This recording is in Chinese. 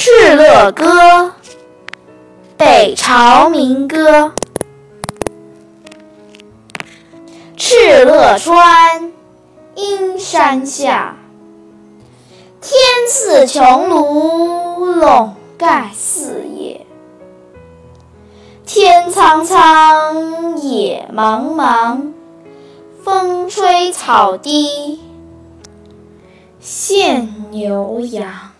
敕勒歌北朝民歌。敕勒川阴山下。天似穹庐笼盖四野。天苍苍野茫茫。风吹草低见牛羊。